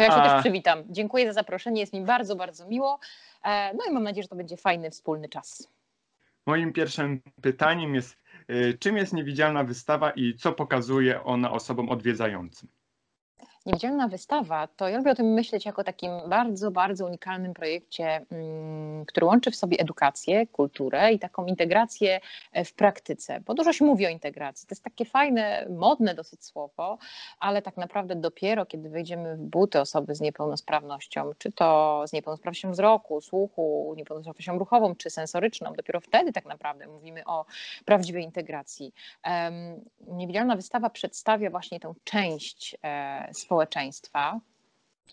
To ja się A... też przywitam. Dziękuję za zaproszenie, jest mi bardzo, bardzo miło. E, no i mam nadzieję, że to będzie fajny wspólny czas. Moim pierwszym pytaniem jest, y, czym jest niewidzialna wystawa i co pokazuje ona osobom odwiedzającym? Niewidzialna wystawa, to ja lubię o tym myśleć jako takim bardzo, bardzo unikalnym projekcie, mm, który łączy w sobie edukację, kulturę i taką integrację e, w praktyce, bo dużo się mówi o integracji. To jest takie fajne, modne dosyć słowo, ale tak naprawdę dopiero kiedy wejdziemy w buty osoby z niepełnosprawnością, czy to z niepełnosprawnością wzroku, słuchu, niepełnosprawnością ruchową, czy sensoryczną, dopiero wtedy tak naprawdę mówimy o prawdziwej integracji. Niewidzialna wystawa przedstawia właśnie tę część e, społeczeństwa,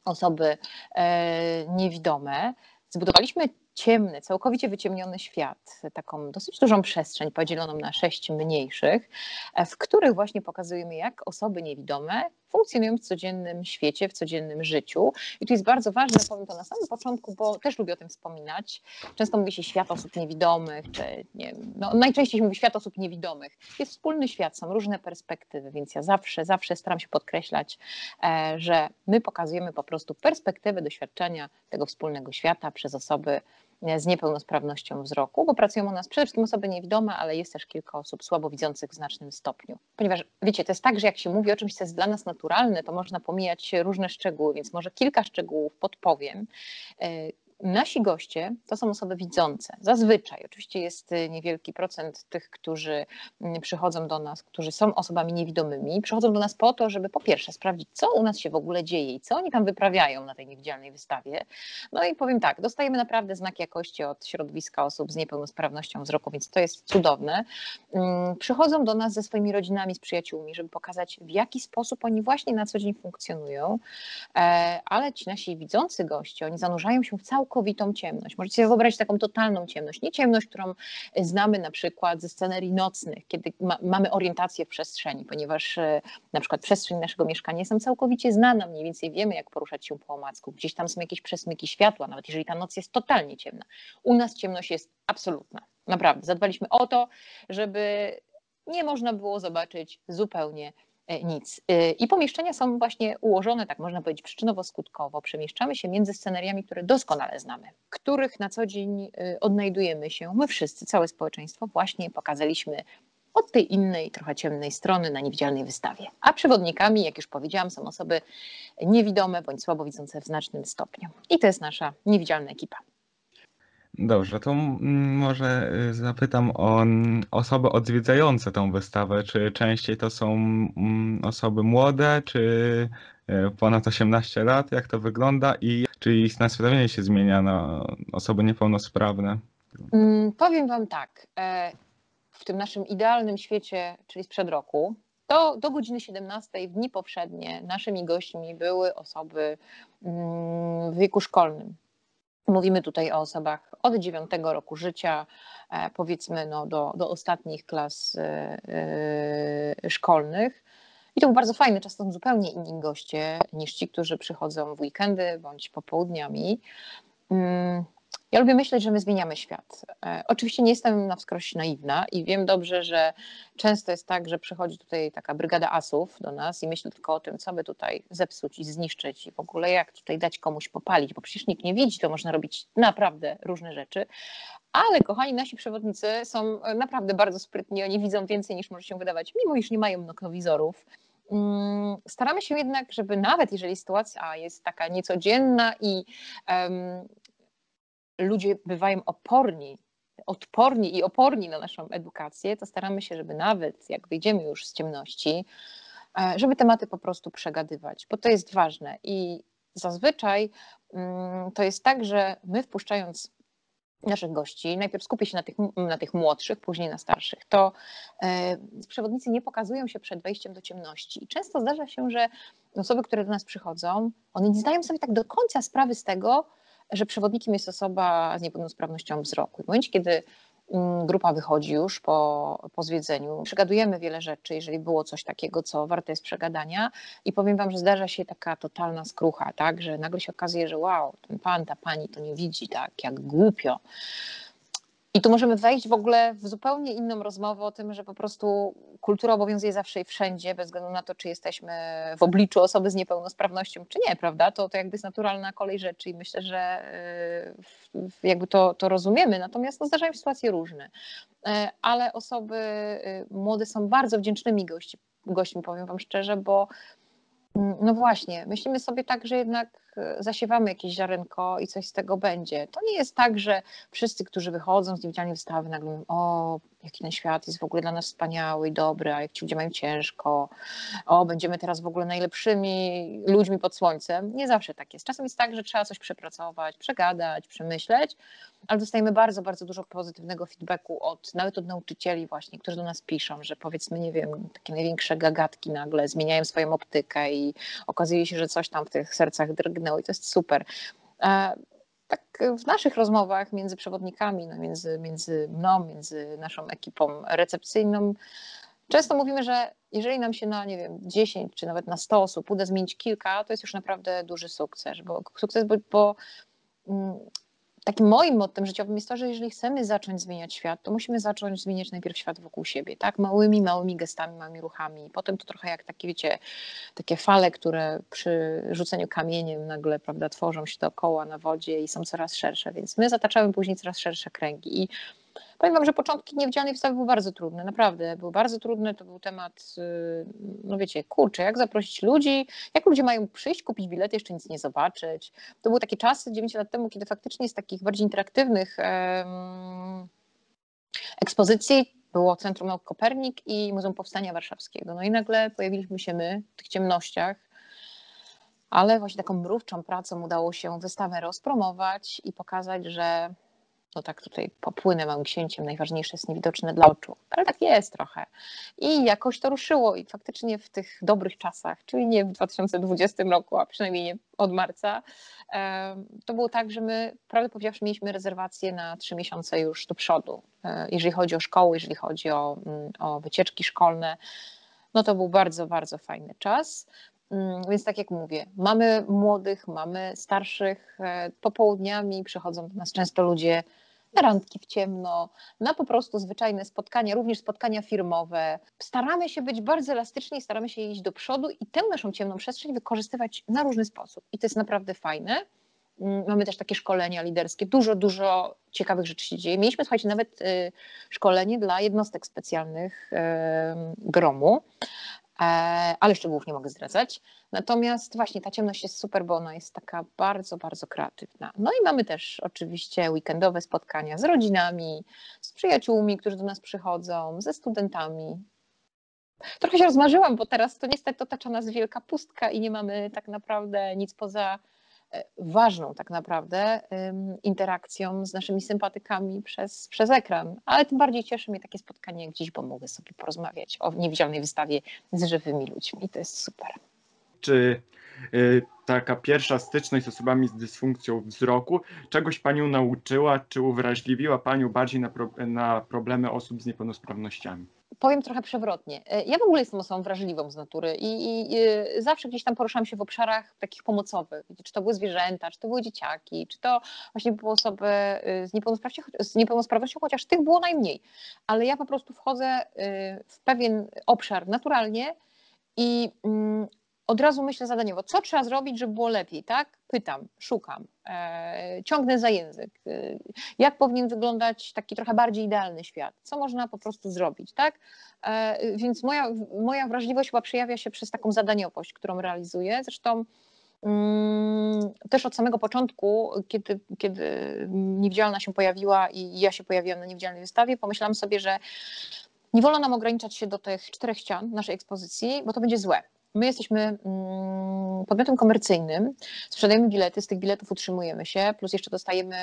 osoby e, niewidome, zbudowaliśmy ciemny, całkowicie wyciemniony świat, taką dosyć dużą przestrzeń podzieloną na sześć mniejszych, e, w których właśnie pokazujemy, jak osoby niewidome funkcjonują w codziennym świecie, w codziennym życiu. I tu jest bardzo ważne, powiem to na samym początku, bo też lubię o tym wspominać. Często mówi się świat osób niewidomych, czy nie, no, najczęściej się mówi świat osób niewidomych. Jest wspólny świat, są różne perspektywy, więc ja zawsze, zawsze staram się podkreślać, e, że my pokazujemy po prostu perspektywę doświadczenia tego wspólnego świata przez osoby z niepełnosprawnością wzroku, bo pracują u nas przede wszystkim osoby niewidome, ale jest też kilka osób słabowidzących w znacznym stopniu. Ponieważ wiecie, to jest tak, że jak się mówi o czymś, co jest dla nas naturalne, to można pomijać różne szczegóły, więc może kilka szczegółów podpowiem e, Nasi goście to są osoby widzące. Zazwyczaj, oczywiście jest y, niewielki procent tych, którzy mm, przychodzą do nas, którzy są osobami niewidomymi, przychodzą do nas po to, żeby po pierwsze sprawdzić, co u nas się w ogóle dzieje i co oni tam wyprawiają na tej niewidzialnej wystawie. No i powiem tak, dostajemy naprawdę znak jakości od środowiska osób z niepełnosprawnością wzroku, więc to jest cudowne. Mm, przychodzą do nas ze swoimi rodzinami, z przyjaciółmi, żeby pokazać, w jaki sposób oni właśnie na co dzień funkcjonują, e, ale ci nasi widzący goście, oni zanurzają się w całą całkowitą ciemność. Możecie sobie wyobrazić taką totalną ciemność. Nie ciemność, którą znamy na przykład ze scenerii nocnych, kiedy ma, mamy orientację w przestrzeni, ponieważ e, na przykład przestrzeń naszego mieszkania jest nam całkowicie znana, mniej więcej wiemy, jak poruszać się po omacku. Gdzieś tam są jakieś przesmyki światła, nawet jeżeli ta noc jest totalnie ciemna. U nas ciemność jest absolutna. Naprawdę. Zadbaliśmy o to, żeby nie można było zobaczyć zupełnie E, nic. E, I pomieszczenia są właśnie ułożone, tak można powiedzieć, przyczynowo-skutkowo. Przemieszczamy się między scenariami, które doskonale znamy, których na co dzień e, odnajdujemy się. My wszyscy, całe społeczeństwo, właśnie pokazaliśmy od tej innej, trochę ciemnej strony na niewidzialnej wystawie. A przewodnikami, jak już powiedziałam, są osoby niewidome bądź słabowidzące w znacznym stopniu. I to jest nasza niewidzialna ekipa. Dobrze, to może y, zapytam o osoby odwiedzające tą wystawę. Czy częściej to są osoby młode, czy y, ponad 18 lat? Jak to wygląda i czy ich nastawienie się zmienia na osoby niepełnosprawne? Mm, powiem Wam tak. E, w tym naszym idealnym świecie, czyli sprzed roku, to do godziny 17 w dni powszednie naszymi gośćmi były osoby mm, w wieku szkolnym Mówimy tutaj o osobach od 9 roku życia, e, powiedzmy no, do, do ostatnich klas e, e, szkolnych. I to był bardzo fajny, czas, to są zupełnie inni goście niż ci, którzy przychodzą w weekendy bądź popołudniami. Ja lubię myśleć, że my zmieniamy świat. E, oczywiście nie jestem na wskroś naiwna i wiem dobrze, że często jest tak, że przychodzi tutaj taka brygada asów do nas i myśli tylko o tym, co by tutaj zepsuć i zniszczyć i w ogóle jak tutaj dać komuś popalić, bo przecież nikt nie widzi, to można robić naprawdę różne rzeczy. Ale kochani, nasi przewodnicy są naprawdę bardzo sprytni, oni widzą więcej niż może się wydawać, mimo iż nie mają noktowizorów. Mm, staramy się jednak, żeby nawet jeżeli sytuacja jest taka niecodzienna i um, ludzie bywają oporni, odporni i oporni na naszą edukację, to staramy się, żeby nawet jak wyjdziemy już z ciemności, e, żeby tematy po prostu przegadywać, bo to jest ważne. I zazwyczaj mm, to jest tak, że my wpuszczając naszych gości, najpierw skupię się na tych, na tych młodszych, później na starszych, to e, przewodnicy nie pokazują się przed wejściem do ciemności. I często zdarza się, że osoby, które do nas przychodzą, one nie zdają sobie tak do końca sprawy z tego, że przewodnikiem jest osoba z niepełnosprawnością wzroku. W momencie, kiedy mm, grupa wychodzi już po, po zwiedzeniu, przegadujemy wiele rzeczy, jeżeli było coś takiego, co warte jest przegadania i powiem wam, że zdarza się taka totalna skrucha, tak, że nagle się okazuje, że wow, ten pan, ta pani to nie widzi, tak, jak głupio. I tu możemy wejść w ogóle w zupełnie inną rozmowę o tym, że po prostu kultura obowiązuje zawsze i wszędzie, bez względu na to, czy jesteśmy w obliczu osoby z niepełnosprawnością, czy nie, prawda? To, to jakby jest naturalna kolej rzeczy i myślę, że y, jakby to, to rozumiemy. Natomiast no, zdarzają się sytuacje różne. E, ale osoby y, młode są bardzo wdzięcznymi gości, gośćmi, powiem Wam szczerze, bo mm, no właśnie, myślimy sobie tak, że jednak zasiewamy jakieś ziarenko i coś z tego będzie. To nie jest tak, że wszyscy, którzy wychodzą z niewidzialnej wystawy, nagle mówią, o, jaki ten świat jest w ogóle dla nas wspaniały i dobry, a jak ci ludzie mają ciężko, o, będziemy teraz w ogóle najlepszymi ludźmi pod słońcem. Nie zawsze tak jest. Czasem jest tak, że trzeba coś przepracować, przegadać, przemyśleć, ale dostajemy bardzo, bardzo dużo pozytywnego feedbacku od, nawet od nauczycieli właśnie, którzy do nas piszą, że powiedzmy, nie wiem, takie największe gagatki nagle zmieniają swoją optykę i okazuje się, że coś tam w tych sercach drgnęło i to jest super e, tak w naszych rozmowach między przewodnikami, no między, między mną, między naszą ekipą recepcyjną, często mówimy, że jeżeli nam się na, nie wiem, 10 czy nawet na 100 osób uda zmienić kilka, to jest już naprawdę duży sukces, bo sukces, bo, bo mm, takim moim mottem życiowym jest to, że jeżeli chcemy zacząć zmieniać świat, to musimy zacząć zmieniać najpierw świat wokół siebie, tak? Małymi, małymi gestami, małymi ruchami. Potem to trochę jak takie, wiecie, takie fale, które przy rzuceniu kamieniem nagle, prawda, tworzą się dookoła na wodzie i są coraz szersze, więc my zataczamy później coraz szersze kręgi i Wam, że początki niewidzialnej wystawy były bardzo trudne, naprawdę. Były bardzo trudne, to był temat, y, no wiecie, kurczę, jak zaprosić ludzi, jak ludzie mają przyjść, kupić bilety, jeszcze nic nie zobaczyć. To były takie czasy 9 lat temu, kiedy faktycznie z takich bardziej interaktywnych um, ekspozycji było Centrum Nauk Kopernik i Muzeum Powstania Warszawskiego. No i nagle pojawiliśmy się my w tych ciemnościach, ale właśnie taką mrówczą pracą udało się wystawę rozpromować i pokazać, że no tak tutaj popłynę małym księciem, najważniejsze jest niewidoczne dla oczu, ale tak jest trochę. I jakoś to ruszyło i faktycznie w tych dobrych czasach, czyli nie w 2020 roku, a przynajmniej nie od marca, to było tak, że my, prawdę powiedziawszy, mieliśmy rezerwacje na trzy miesiące już do przodu, e, jeżeli chodzi o szkoły, jeżeli chodzi o, mm, o wycieczki szkolne, no to był bardzo, bardzo fajny czas. Mm, więc tak jak mówię, mamy młodych, mamy starszych. E, popołudniami przychodzą do nas często ludzie na randki w ciemno, na po prostu zwyczajne spotkania, również spotkania firmowe. Staramy się być bardzo elastyczni, staramy się iść do przodu i tę naszą ciemną przestrzeń wykorzystywać na różny sposób. I to jest naprawdę fajne. Mm, mamy też takie szkolenia liderskie, dużo, dużo ciekawych rzeczy się dzieje. Mieliśmy, słuchajcie, nawet y, szkolenie dla jednostek specjalnych gromu, E, ale szczegółów nie mogę zdradzać. Natomiast właśnie ta ciemność jest super, bo ona jest taka bardzo, bardzo kreatywna. No i mamy też oczywiście weekendowe spotkania z rodzinami, z przyjaciółmi, którzy do nas przychodzą, ze studentami. Trochę się rozmarzyłam, bo teraz to niestety otacza nas wielka pustka i nie mamy tak naprawdę nic poza E, ważną tak naprawdę interakcją z naszymi sympatykami przez, przez ekran. Ale tym bardziej cieszy mnie takie spotkanie jak dziś, bo mogę sobie porozmawiać o niewidzialnej wystawie z żywymi ludźmi to jest super. Czy y, taka pierwsza styczność z osobami z dysfunkcją wzroku czegoś Panią nauczyła, czy uwrażliwiła Panią bardziej na, pro, na problemy osób z niepełnosprawnościami? Powiem trochę przewrotnie. E, ja w ogóle jestem osobą wrażliwą z natury i, i, i, zawsze gdzieś tam poruszam się w obszarach takich pomocowych. Czy to były zwierzęta, czy to były dzieciaki, czy to właśnie były osoby y, z niepełnosprawnością, z niepełnosprawnością, chociaż tych było najmniej. Ale ja po prostu wchodzę w pewien obszar naturalnie i mm, od razu myślę zadaniowo, co trzeba zrobić, żeby było lepiej, tak? Pytam, szukam, e, ciągnę za język. E, jak powinien wyglądać taki trochę bardziej idealny świat? Co można po prostu zrobić, tak? E, więc moja, moja wrażliwość chyba przejawia się przez taką zadaniowość, którą realizuję. Zresztą mm, też od samego początku, kiedy, kiedy niewidzialna się pojawiła i ja się pojawiłam na niewidzialnej wystawie, pomyślałam sobie, że nie wolno nam ograniczać się do tych czterech ścian naszej ekspozycji, bo to będzie złe. My jesteśmy mm, podmiotem komercyjnym, sprzedajemy bilety, z tych biletów utrzymujemy się, plus jeszcze dostajemy,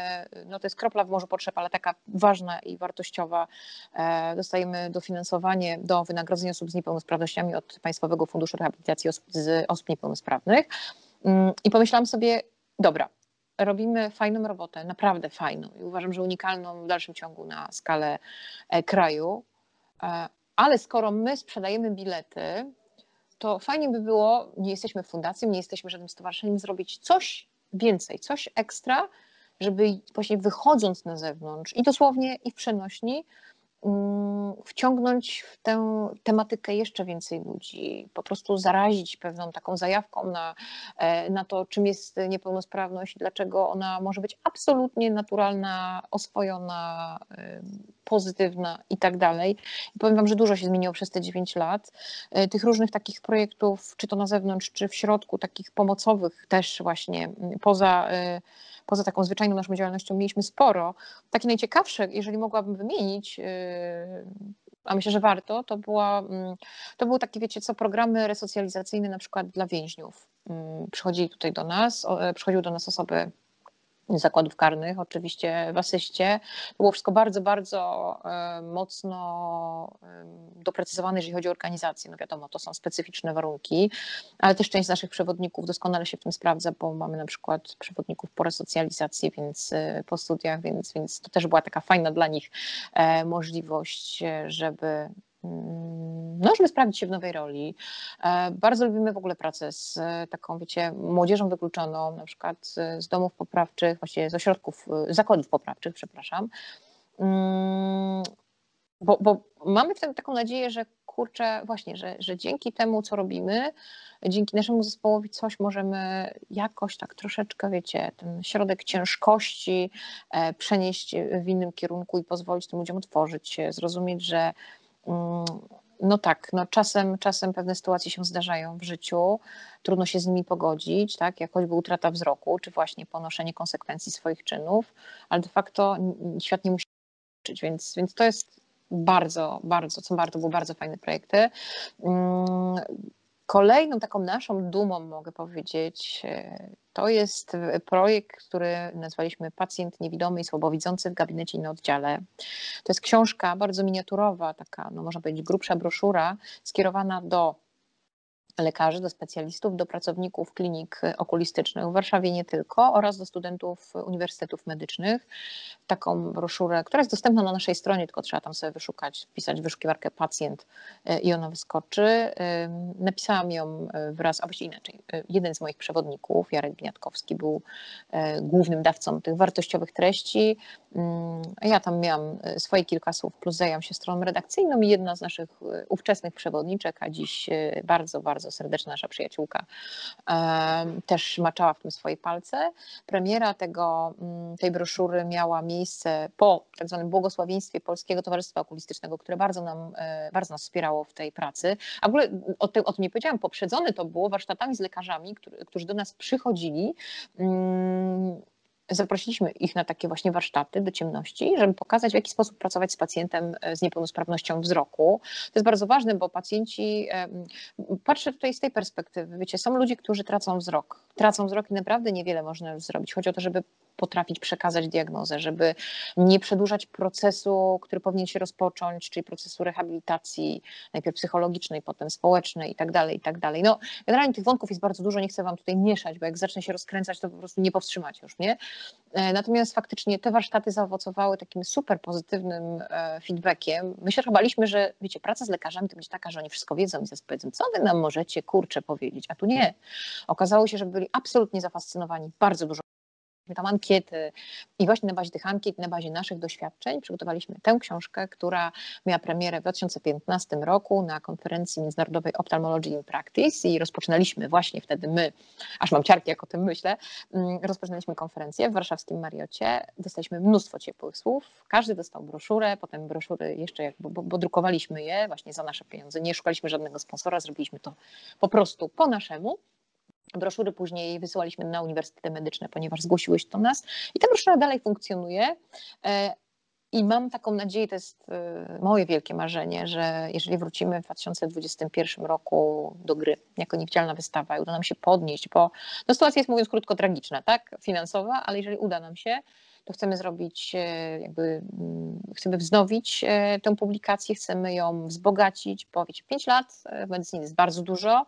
no to jest kropla w morzu potrzeb, ale taka ważna i wartościowa, e, dostajemy dofinansowanie do wynagrodzenia osób z niepełnosprawnościami od Państwowego Funduszu Rehabilitacji Osób, z osób Niepełnosprawnych. Mm, I pomyślałam sobie, dobra, robimy fajną robotę, naprawdę fajną i uważam, że unikalną w dalszym ciągu na skalę e, kraju, e, ale skoro my sprzedajemy bilety, to fajnie by było, nie jesteśmy fundacją, nie jesteśmy żadnym stowarzyszeniem, zrobić coś więcej, coś ekstra, żeby właśnie wychodząc na zewnątrz i dosłownie i w przenośni, wciągnąć w tę tematykę jeszcze więcej ludzi, po prostu zarazić pewną taką zajawką na, e, na to, czym jest niepełnosprawność, dlaczego ona może być absolutnie naturalna, oswojona, pozytywna i tak dalej. I powiem Wam, że dużo się zmieniło przez te 9 lat. E, tych różnych takich projektów, czy to na zewnątrz, czy w środku, takich pomocowych też właśnie poza e, poza taką zwyczajną naszą działalnością mieliśmy sporo. Takie najciekawsze, jeżeli mogłabym wymienić, yy, a myślę, że warto, to, była, mm, to były takie, wiecie co, programy resocjalizacyjne na przykład dla więźniów. Mm, przychodzili tutaj do nas, e, przychodziły do nas osoby zakładów karnych, oczywiście w asyście. To było wszystko bardzo, bardzo e, mocno doprecyzowane, jeżeli chodzi o organizację. No wiadomo, to są specyficzne warunki, ale też część z naszych przewodników doskonale się w tym sprawdza, bo mamy na przykład przewodników po resocjalizacji, więc e, po studiach, więc, więc to też była taka fajna dla nich e, możliwość, żeby Mm, no, żeby sprawdzić się w nowej roli. E, bardzo lubimy w ogóle pracę z e, taką, wiecie, młodzieżą wykluczoną, na przykład z domów poprawczych, właściwie z ośrodków, e, zakładów poprawczych, przepraszam. Mm, bo, bo mamy wtedy taką nadzieję, że kurczę, właśnie, że, że dzięki temu, co robimy, dzięki naszemu zespołowi coś możemy jakoś tak troszeczkę, wiecie, ten środek ciężkości przenieść w innym kierunku i pozwolić tym ludziom otworzyć się, zrozumieć, że Mm, no tak, no czasem, czasem pewne sytuacje się zdarzają w życiu, trudno się z nimi pogodzić, tak, jak choćby utrata wzroku, czy właśnie ponoszenie konsekwencji swoich czynów, ale de facto świat nie musi liczyć, więc, więc to jest bardzo, bardzo, co bardzo, były bardzo fajne projekty. Kolejną taką naszą dumą, mogę powiedzieć, e, to jest projekt, który nazwaliśmy Pacjent niewidomy i słabowidzący w gabinecie i na oddziale. To jest książka bardzo miniaturowa, taka, no można powiedzieć, grubsza broszura, skierowana do lekarzy, do specjalistów, do pracowników klinik okulistycznych w Warszawie nie tylko oraz do studentów uniwersytetów medycznych. Taką broszurę, która jest dostępna na naszej stronie, tylko trzeba tam sobie wyszukać, wpisać wyszukiwarkę pacjent e, i ona wyskoczy. Napisałam ją e, wraz, a właściwie inaczej, e, jeden z moich przewodników, Jarek Gniatkowski, był głównym dawcą tych wartościowych treści. Mm, ja tam miałam swoje kilka słów, plus zajęłam się stroną redakcyjną i jedna z naszych ówczesnych przewodniczek, a dziś bardzo, bardzo bardzo serdeczna nasza przyjaciółka, też maczała w tym swoje palce. Premiera tego, mm, tej broszury miała miejsce po tak zwanym błogosławieństwie Polskiego Towarzystwa Okulistycznego, które bardzo, nam, e, bardzo nas wspierało w tej pracy. A w ogóle o tym, o tym nie powiedziałam, poprzedzone to było warsztatami z lekarzami, którzy do nas przychodzili mm, zaprosiliśmy ich na takie właśnie warsztaty do ciemności, żeby pokazać, w jaki sposób pracować z pacjentem e, z niepełnosprawnością wzroku. To jest bardzo ważne, bo pacjenci, patrzę tutaj z tej perspektywy, wiecie, są ludzie, którzy tracą wzrok. Tracą wzrok i naprawdę niewiele można zrobić. Chodzi o to, żeby potrafić przekazać diagnozę, żeby nie przedłużać procesu, który powinien się rozpocząć, czyli procesu rehabilitacji, najpierw psychologicznej, potem społecznej i tak dalej, i tak dalej. No, generalnie tych wątków jest bardzo dużo, nie chcę wam tutaj mieszać, bo jak zacznę się rozkręcać, to po prostu nie powstrzymać już, nie? E, natomiast faktycznie te warsztaty zaowocowały takim super pozytywnym e, feedbackiem. My się baliśmy, że wiecie, praca z lekarzami to będzie taka, że oni wszystko wiedzą i zaraz powiedzą, co wy nam możecie, kurczę, powiedzieć, a tu nie. Okazało się, że byli absolutnie zafascynowani, bardzo dużo tam ankiety. I właśnie na bazie tych ankiet, na bazie naszych doświadczeń przygotowaliśmy tę książkę, która miała premierę w 2015 roku na konferencji międzynarodowej Ophthalmology in Practice i rozpoczynaliśmy właśnie wtedy my, aż mam ciarki jak o tym myślę, mm, rozpoczynaliśmy konferencję w warszawskim Mariocie, dostaliśmy mnóstwo ciepłych słów, każdy dostał broszurę, potem broszury jeszcze jak, bo, bo drukowaliśmy je właśnie za nasze pieniądze, nie szukaliśmy żadnego sponsora, zrobiliśmy to po prostu po naszemu Broszury później wysyłaliśmy na uniwersytety medyczne, ponieważ zgłosiły się do nas i ta broszura dalej funkcjonuje. I mam taką nadzieję, to jest e, moje wielkie marzenie, że jeżeli wrócimy w 2021 roku do gry jako niewidzialna wystawa i uda nam się podnieść, bo no sytuacja jest mówiąc krótko tragiczna, tak, finansowa, ale jeżeli uda nam się, to chcemy zrobić, e, jakby mm, chcemy wznowić e, tę publikację, chcemy ją wzbogacić, bo wiecie, 5 lat w medycynie jest bardzo dużo.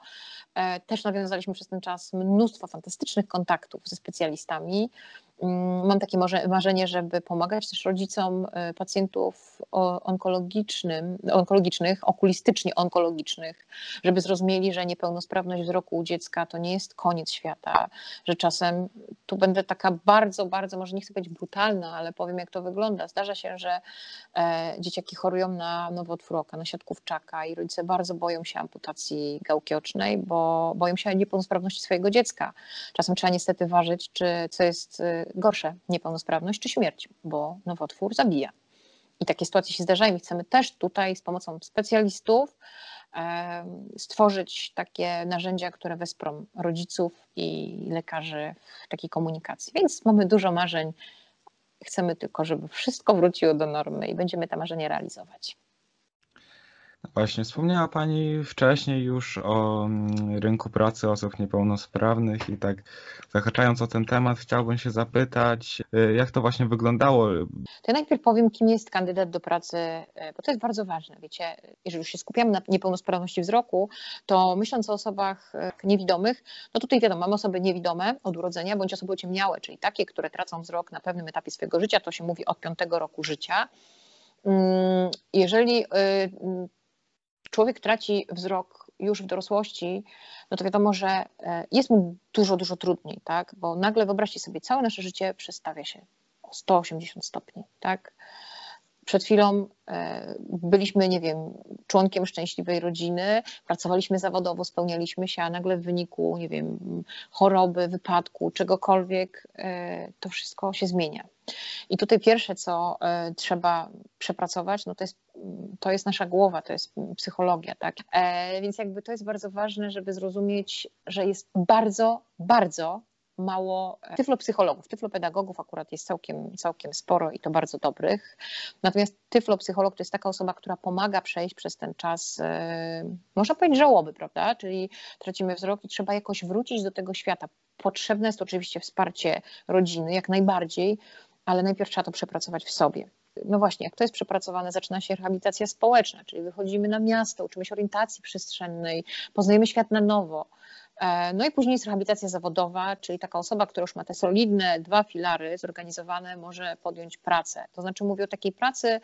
Też nawiązaliśmy przez ten czas mnóstwo fantastycznych kontaktów ze specjalistami. Mm, mam takie marzenie, żeby pomagać też rodzicom e, pacjentów onkologicznym, onkologicznych, okulistycznie onkologicznych, żeby zrozumieli, że niepełnosprawność wzroku u dziecka to nie jest koniec świata, że czasem tu będę taka bardzo, bardzo, może nie chcę być brutalna, ale powiem jak to wygląda. Zdarza się, że e, dzieciaki chorują na nowotwór oka, na siatkówczaka i rodzice bardzo boją się amputacji gałki ocznej, bo boją się niepełnosprawności swojego dziecka. Czasem trzeba niestety ważyć, czy co jest e, gorsze, niepełnosprawność czy śmierć, bo nowotwór zabija. I takie sytuacje się zdarzają i chcemy też tutaj z pomocą specjalistów stworzyć takie narzędzia, które wesprą rodziców i lekarzy w takiej komunikacji. Więc mamy dużo marzeń. Chcemy tylko, żeby wszystko wróciło do normy i będziemy te marzenia realizować. Właśnie, wspomniała Pani wcześniej już o mm, rynku pracy osób niepełnosprawnych i tak zahaczając o ten temat, chciałbym się zapytać, y, jak to właśnie wyglądało? To ja najpierw powiem, kim jest kandydat do pracy, y, bo to jest bardzo ważne. Wiecie, jeżeli już się skupiamy na niepełnosprawności wzroku, to myśląc o osobach y, niewidomych, no tutaj wiadomo, mamy osoby niewidome od urodzenia, bądź osoby ociemniałe, czyli takie, które tracą wzrok na pewnym etapie swojego życia, to się mówi od piątego roku życia. Mm, jeżeli człowiek traci wzrok już w dorosłości, no to wiadomo, że e, jest mu dużo, dużo trudniej, tak? Bo nagle wyobraźcie sobie, całe nasze życie przestawia się o 180 stopni, tak? Przed chwilą e, byliśmy, nie wiem, członkiem szczęśliwej rodziny, pracowaliśmy zawodowo, spełnialiśmy się, a nagle w wyniku, nie wiem, choroby, wypadku, czegokolwiek, e, to wszystko się zmienia. I tutaj pierwsze, co e, trzeba przepracować, no to jest, to jest nasza głowa, to jest psychologia, tak? Więc jakby to jest bardzo ważne, żeby zrozumieć, że jest bardzo, bardzo mało e, tyflopsychologów. Tyflopedagogów akurat jest całkiem, całkiem sporo i to bardzo dobrych. Natomiast tyflopsycholog to jest taka osoba, która pomaga przejść przez ten czas, e, można powiedzieć, żałoby, prawda? Czyli tracimy wzrok i trzeba jakoś wrócić do tego świata. Potrzebne jest oczywiście wsparcie rodziny, jak najbardziej, ale najpierw trzeba to przepracować w sobie no właśnie, jak to jest przepracowane, zaczyna się rehabilitacja społeczna, czyli wychodzimy na miasto, uczymy się orientacji przestrzennej, poznajemy świat na nowo. E, no i później jest rehabilitacja zawodowa, czyli taka osoba, która już ma te solidne dwa filary zorganizowane, może podjąć pracę. To znaczy mówię o takiej pracy,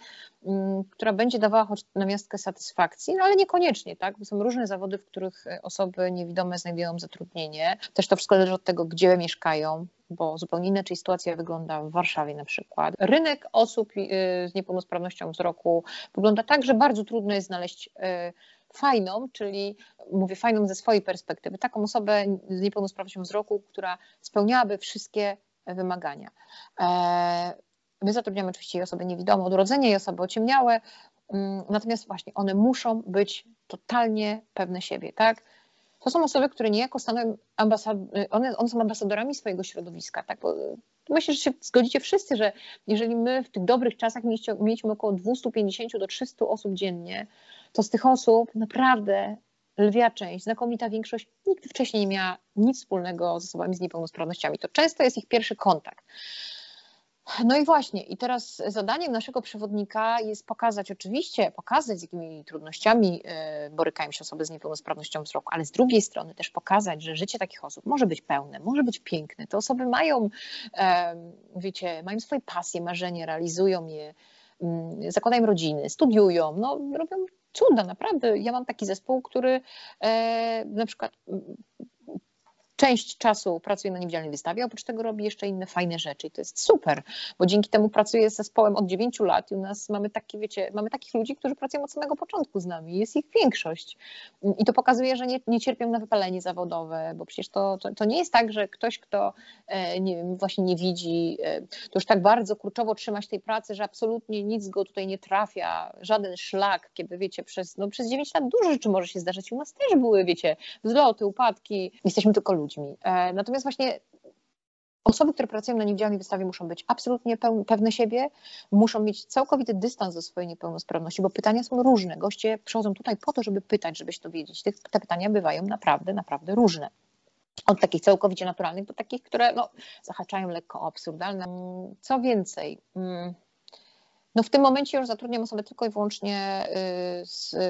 mm, która będzie dawała choć na miastkę satysfakcji, no ale niekoniecznie, tak? Bo są różne zawody, w których osoby niewidome znajdują zatrudnienie. Też to wszystko zależy od tego, gdzie mieszkają, bo zupełnie inaczej sytuacja wygląda w Warszawie na przykład. Rynek osób y, z niepełnosprawnością wzroku wygląda tak, że bardzo trudno jest znaleźć fajną, czyli mówię fajną ze swojej perspektywy, taką osobę z niepełnosprawnością wzroku, która spełniałaby wszystkie wymagania. E, my zatrudniamy oczywiście osoby niewidome od urodzenia i osoby ociemniałe, mm, natomiast właśnie one muszą być totalnie pewne siebie, tak? To są osoby, które niejako stanowią ambasad... one, one są ambasadorami swojego środowiska, tak? Bo myślę, że się zgodzicie wszyscy, że jeżeli my w tych dobrych czasach mieliśmy około 250 do 300 osób dziennie, to z tych osób naprawdę lwia część, znakomita większość nigdy wcześniej nie miała nic wspólnego z osobami z niepełnosprawnościami. To często jest ich pierwszy kontakt. No i właśnie, i teraz zadaniem naszego przewodnika jest pokazać, oczywiście, pokazać z jakimi trudnościami e, borykają się osoby z niepełnosprawnością wzroku, ale z drugiej strony też pokazać, że życie takich osób może być pełne, może być piękne. Te osoby mają, wiecie, mają swoje pasje, marzenia, realizują je, mm, zakładają rodziny, studiują, no, robią cuda, naprawdę. Ja mam taki zespół, który e, na przykład część czasu pracuje na niewidzialnej wystawie, oprócz tego robi jeszcze inne fajne rzeczy i to jest super, bo dzięki temu pracuję z zespołem od 9 lat i u nas mamy takie, wiecie, mamy takich ludzi, którzy pracują od samego początku z nami, jest ich większość. I to pokazuje, że nie, nie cierpią na wypalenie zawodowe, bo przecież to, to, to nie jest tak, że ktoś, kto e, nie wiem, właśnie nie widzi, e, to już tak bardzo kurczowo trzymać tej pracy, że absolutnie nic go tutaj nie trafia, żaden szlak, kiedy wiecie, przez, no, przez 9 lat dużo rzeczy może się zdarzyć, u nas też były, wiecie, wzloty, upadki, jesteśmy tylko ludźmi, ludźmi. E, natomiast właśnie Osoby, które pracują na niewidzialnej wystawie muszą być absolutnie pewne siebie, muszą mieć całkowity dystans do swojej niepełnosprawności, bo pytania są różne. Goście przychodzą tutaj po to, żeby pytać, żeby się dowiedzieć. Te pytania bywają naprawdę, naprawdę różne. od takich całkowicie naturalnych do takich, które no, zahaczają lekko o absurdalne. Co więcej, mm, no w tym momencie już zatrudniam osoby tylko i wyłącznie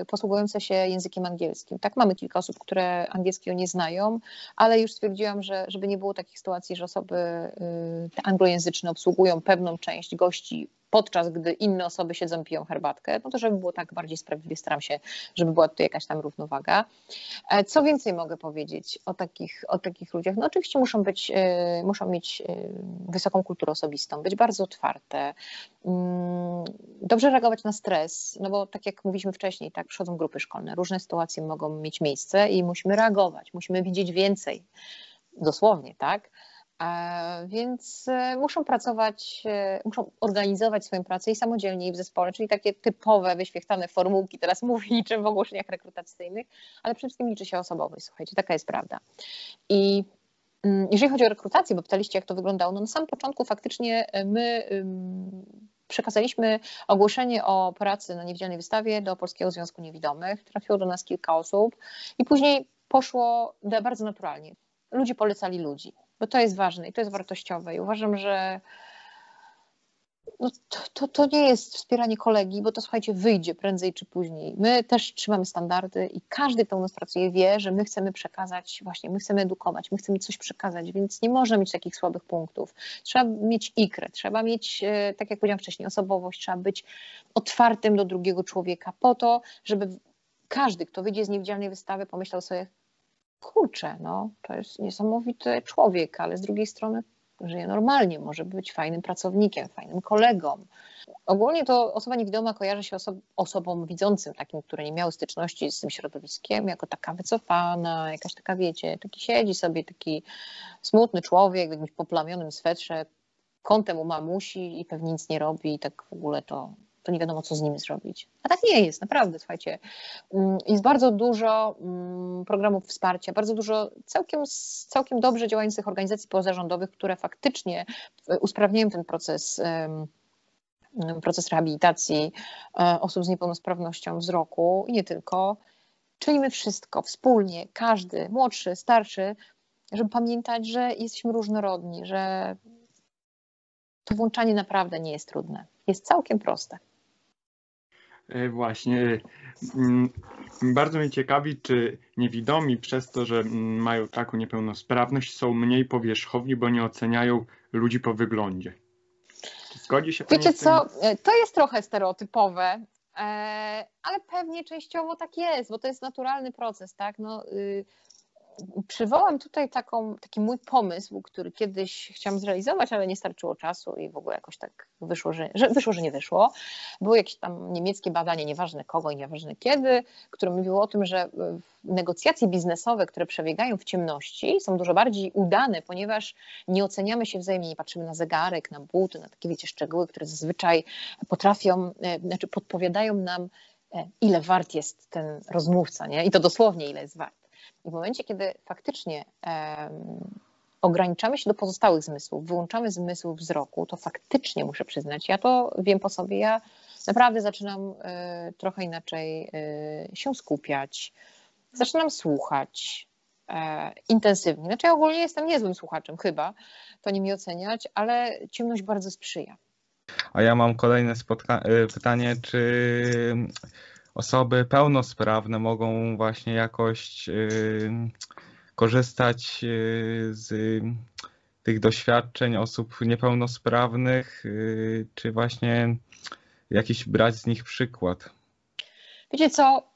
y, posługujące się językiem angielskim. Tak, mamy kilka osób, które angielskiego nie znają, ale już stwierdziłam, że żeby nie było takich sytuacji, że osoby y, anglojęzyczne obsługują pewną część gości podczas gdy inne osoby siedzą, piją herbatkę, no to żeby było tak bardziej sprawiedliwie, staram się, żeby była tu jakaś tam równowaga. E, co więcej mogę powiedzieć o takich, o takich ludziach? No oczywiście muszą być, e, muszą mieć e, wysoką kulturę osobistą, być bardzo otwarte, mm, dobrze reagować na stres, no bo tak jak mówiliśmy wcześniej, tak przychodzą grupy szkolne, różne sytuacje mogą mieć miejsce i musimy reagować, musimy widzieć więcej, dosłownie, tak? Więc e, muszą pracować, e, muszą organizować swoją pracę i samodzielnie, i w zespole, czyli takie typowe, wyświechtane formułki, teraz mówię niczym w ogłoszeniach rekrutacyjnych, ale przede wszystkim liczy się osobowość, słuchajcie, taka jest prawda. I mm, jeżeli chodzi o rekrutację, bo pytaliście, jak to wyglądało, no na samym początku faktycznie e, my przekazaliśmy ogłoszenie o pracy na niewidzialnej wystawie do Polskiego Związku Niewidomych. Trafiło do nas kilka osób i później poszło bardzo naturalnie. Ludzie polecali ludzi bo to jest ważne i to jest wartościowe. I uważam, że no to, to, to, nie jest wspieranie kolegi, bo to słuchajcie, wyjdzie prędzej czy później. My też trzymamy standardy i każdy, kto u nas pracuje, wie, że my chcemy przekazać, właśnie, my chcemy edukować, my chcemy coś przekazać, więc nie można mieć takich słabych punktów. Trzeba mieć ikrę, trzeba mieć, e, tak jak powiedziałam wcześniej, osobowość, trzeba być otwartym do drugiego człowieka po to, żeby każdy, kto wyjdzie z niewidzialnej wystawy, pomyślał sobie, kurczę, no, to jest niesamowity człowiek, ale z drugiej strony żyje normalnie, może być fajnym pracownikiem, fajnym kolegą. Ogólnie to osoba niewidoma kojarzy się oso osobom widzącym, takim, które nie miały styczności z tym środowiskiem, jako taka wycofana, jakaś taka, wiecie, taki siedzi sobie, taki smutny człowiek w jakimś poplamionym swetrze, kątem u mamusi i pewnie nic nie robi i tak w ogóle to to nie wiadomo, co z nimi zrobić. A tak nie jest, naprawdę, słuchajcie. Mm, jest bardzo dużo mm, programów wsparcia, bardzo dużo całkiem, całkiem dobrze działających organizacji pozarządowych, które faktycznie usprawniają ten proces proces rehabilitacji e, osób z niepełnosprawnością wzroku i nie tylko. Czynimy wszystko wspólnie, każdy, młodszy, starszy, żeby pamiętać, że jesteśmy różnorodni, że to włączanie naprawdę nie jest trudne. Jest całkiem proste. E, właśnie. Mm, bardzo mnie ciekawi, czy niewidomi przez to, że mm, mają taką niepełnosprawność, są mniej powierzchowni, bo nie oceniają ludzi po wyglądzie. Zgodzi się Wiecie co, e, to jest trochę stereotypowe, e, ale pewnie częściowo tak jest, bo to jest naturalny proces, tak? No, y, przywołam tutaj taką, taki mój pomysł, który kiedyś chciałam zrealizować, ale nie starczyło czasu i w ogóle jakoś tak wyszło, że, że wyszło, że nie wyszło. Było jakieś tam niemieckie badanie, nieważne kogo i nieważne kiedy, które mówiło o tym, że negocjacje biznesowe, które przebiegają w ciemności, są dużo bardziej udane, ponieważ nie oceniamy się wzajemnie, nie patrzymy na zegarek, na buty, na takie wiecie szczegóły, które zazwyczaj potrafią, e, znaczy podpowiadają nam, e, ile wart jest ten rozmówca, nie? I to dosłownie ile jest wart. I w momencie, kiedy faktycznie ograniczamy się do pozostałych zmysłów, wyłączamy zmysł wzroku, to faktycznie muszę przyznać, ja to wiem po sobie, ja naprawdę zaczynam y, trochę inaczej y, się skupiać, zaczynam słuchać y, intensywnie. Znaczy ja ogólnie jestem niezłym słuchaczem chyba, to nie mi oceniać, ale ciemność bardzo sprzyja. A ja mam kolejne pytanie, czy osoby pełnosprawne mogą właśnie jakoś y, korzystać y, z tych doświadczeń osób niepełnosprawnych, y, czy właśnie jakiś brać z nich przykład? Wiecie co?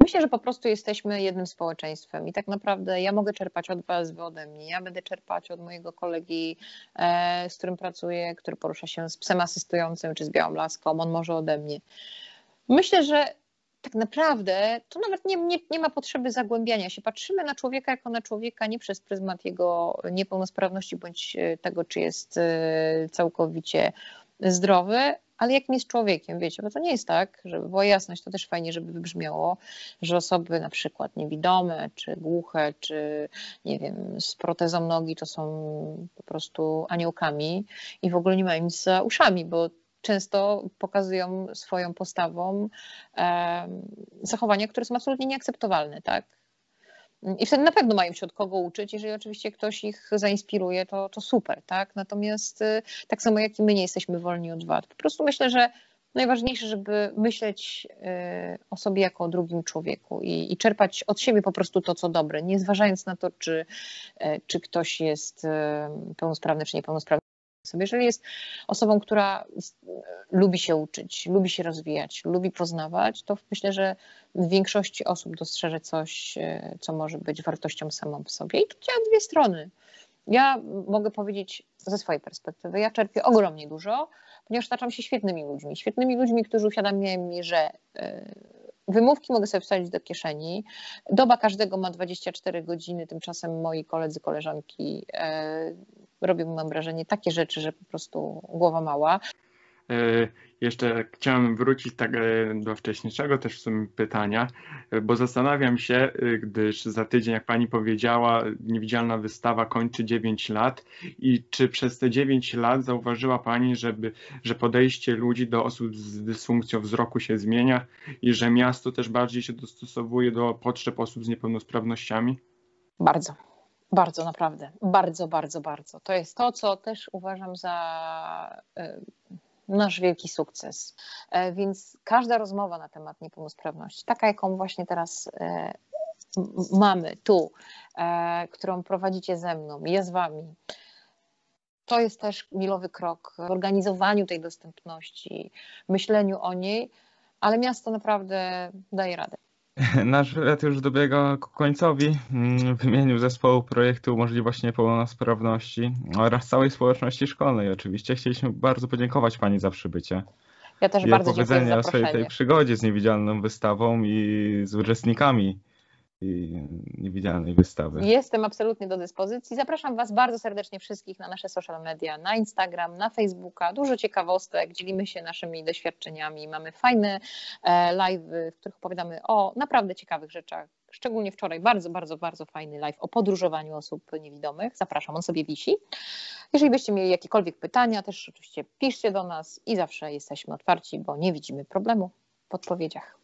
Myślę, że po prostu jesteśmy jednym społeczeństwem i tak naprawdę ja mogę czerpać od Was, Wy ode mnie. Ja będę czerpać od mojego kolegi, e, z którym pracuję, który porusza się z psem asystującym czy z białą laską. On może ode mnie. Myślę, że tak naprawdę to nawet nie, nie, nie ma potrzeby zagłębiania się. Patrzymy na człowieka jako na człowieka nie przez pryzmat jego niepełnosprawności bądź e, tego, czy jest e, całkowicie zdrowy, ale jakim jest człowiekiem, wiecie, bo to nie jest tak, żeby była jasność, to też fajnie, żeby wybrzmiało, że osoby na przykład niewidome, czy głuche, czy nie wiem, z protezą nogi to są po prostu aniołkami i w ogóle nie mają nic za uszami, bo często pokazują swoją postawą e, zachowania, które są absolutnie nieakceptowalne, tak? I wtedy na pewno mają się od kogo uczyć. Jeżeli oczywiście ktoś ich zainspiruje, to, to super, tak? Natomiast y, tak samo jak i my nie jesteśmy wolni od wad. Po prostu myślę, że najważniejsze, żeby myśleć y, o sobie jako o drugim człowieku i, i, czerpać od siebie po prostu to, co dobre, nie zważając na to, czy, y, czy ktoś jest pełnosprawny, czy niepełnosprawny sobie. Jeżeli jest osobą, która lubi się uczyć, lubi się rozwijać, lubi poznawać, to myślę, że w większości osób dostrzeże coś, e, co może być wartością samą w sobie. I to działa dwie strony. Ja mogę powiedzieć ze swojej perspektywy, ja czerpię ogromnie dużo, ponieważ otaczam się świetnymi ludźmi. Świetnymi ludźmi, którzy uświadamiają mi, że e, Wymówki mogę sobie wsadzić do kieszeni. Doba każdego ma 24 godziny, tymczasem moi koledzy, koleżanki robią, mam wrażenie, takie rzeczy, że po prostu głowa mała. E, jeszcze chciałem wrócić tak e, do wcześniejszego też w sumie pytania, e, bo zastanawiam się, gdyż za tydzień, jak pani powiedziała, niewidzialna wystawa kończy 9 lat i czy przez te 9 lat zauważyła pani, żeby, że podejście ludzi do osób z dysfunkcją wzroku się zmienia i że miasto też bardziej się dostosowuje do potrzeb osób z niepełnosprawnościami? Bardzo. Bardzo, naprawdę. Bardzo, bardzo, bardzo. To jest to, co też uważam za nasz wielki sukces. E, więc każda rozmowa na temat niepełnosprawności, taka jaką właśnie teraz e, mamy tu, e, którą prowadzicie ze mną, ja z wami, to jest też milowy krok w organizowaniu tej dostępności, myśleniu o niej, ale miasto naprawdę daje radę. Nasz wywiad już dobiega ku końcowi. Mm, w imieniu zespołu projektu Możliwości Niepełnosprawności oraz całej społeczności szkolnej oczywiście chcieliśmy bardzo podziękować Pani za przybycie. Ja też I bardzo dziękuję za o swojej tej przygodzie z niewidzialną wystawą i z uczestnikami niewidzialnej wystawy. Jestem absolutnie do dyspozycji. Zapraszam Was bardzo serdecznie wszystkich na nasze social media, na Instagram, na Facebooka. Dużo ciekawostek, dzielimy się naszymi doświadczeniami. Mamy fajne e, live, w których opowiadamy o naprawdę ciekawych rzeczach. Szczególnie wczoraj bardzo, bardzo, bardzo fajny live o podróżowaniu osób niewidomych. Zapraszam, on sobie wisi. Jeżeli byście mieli jakiekolwiek pytania, też oczywiście piszcie do nas i zawsze jesteśmy otwarci, bo nie widzimy problemu w odpowiedziach.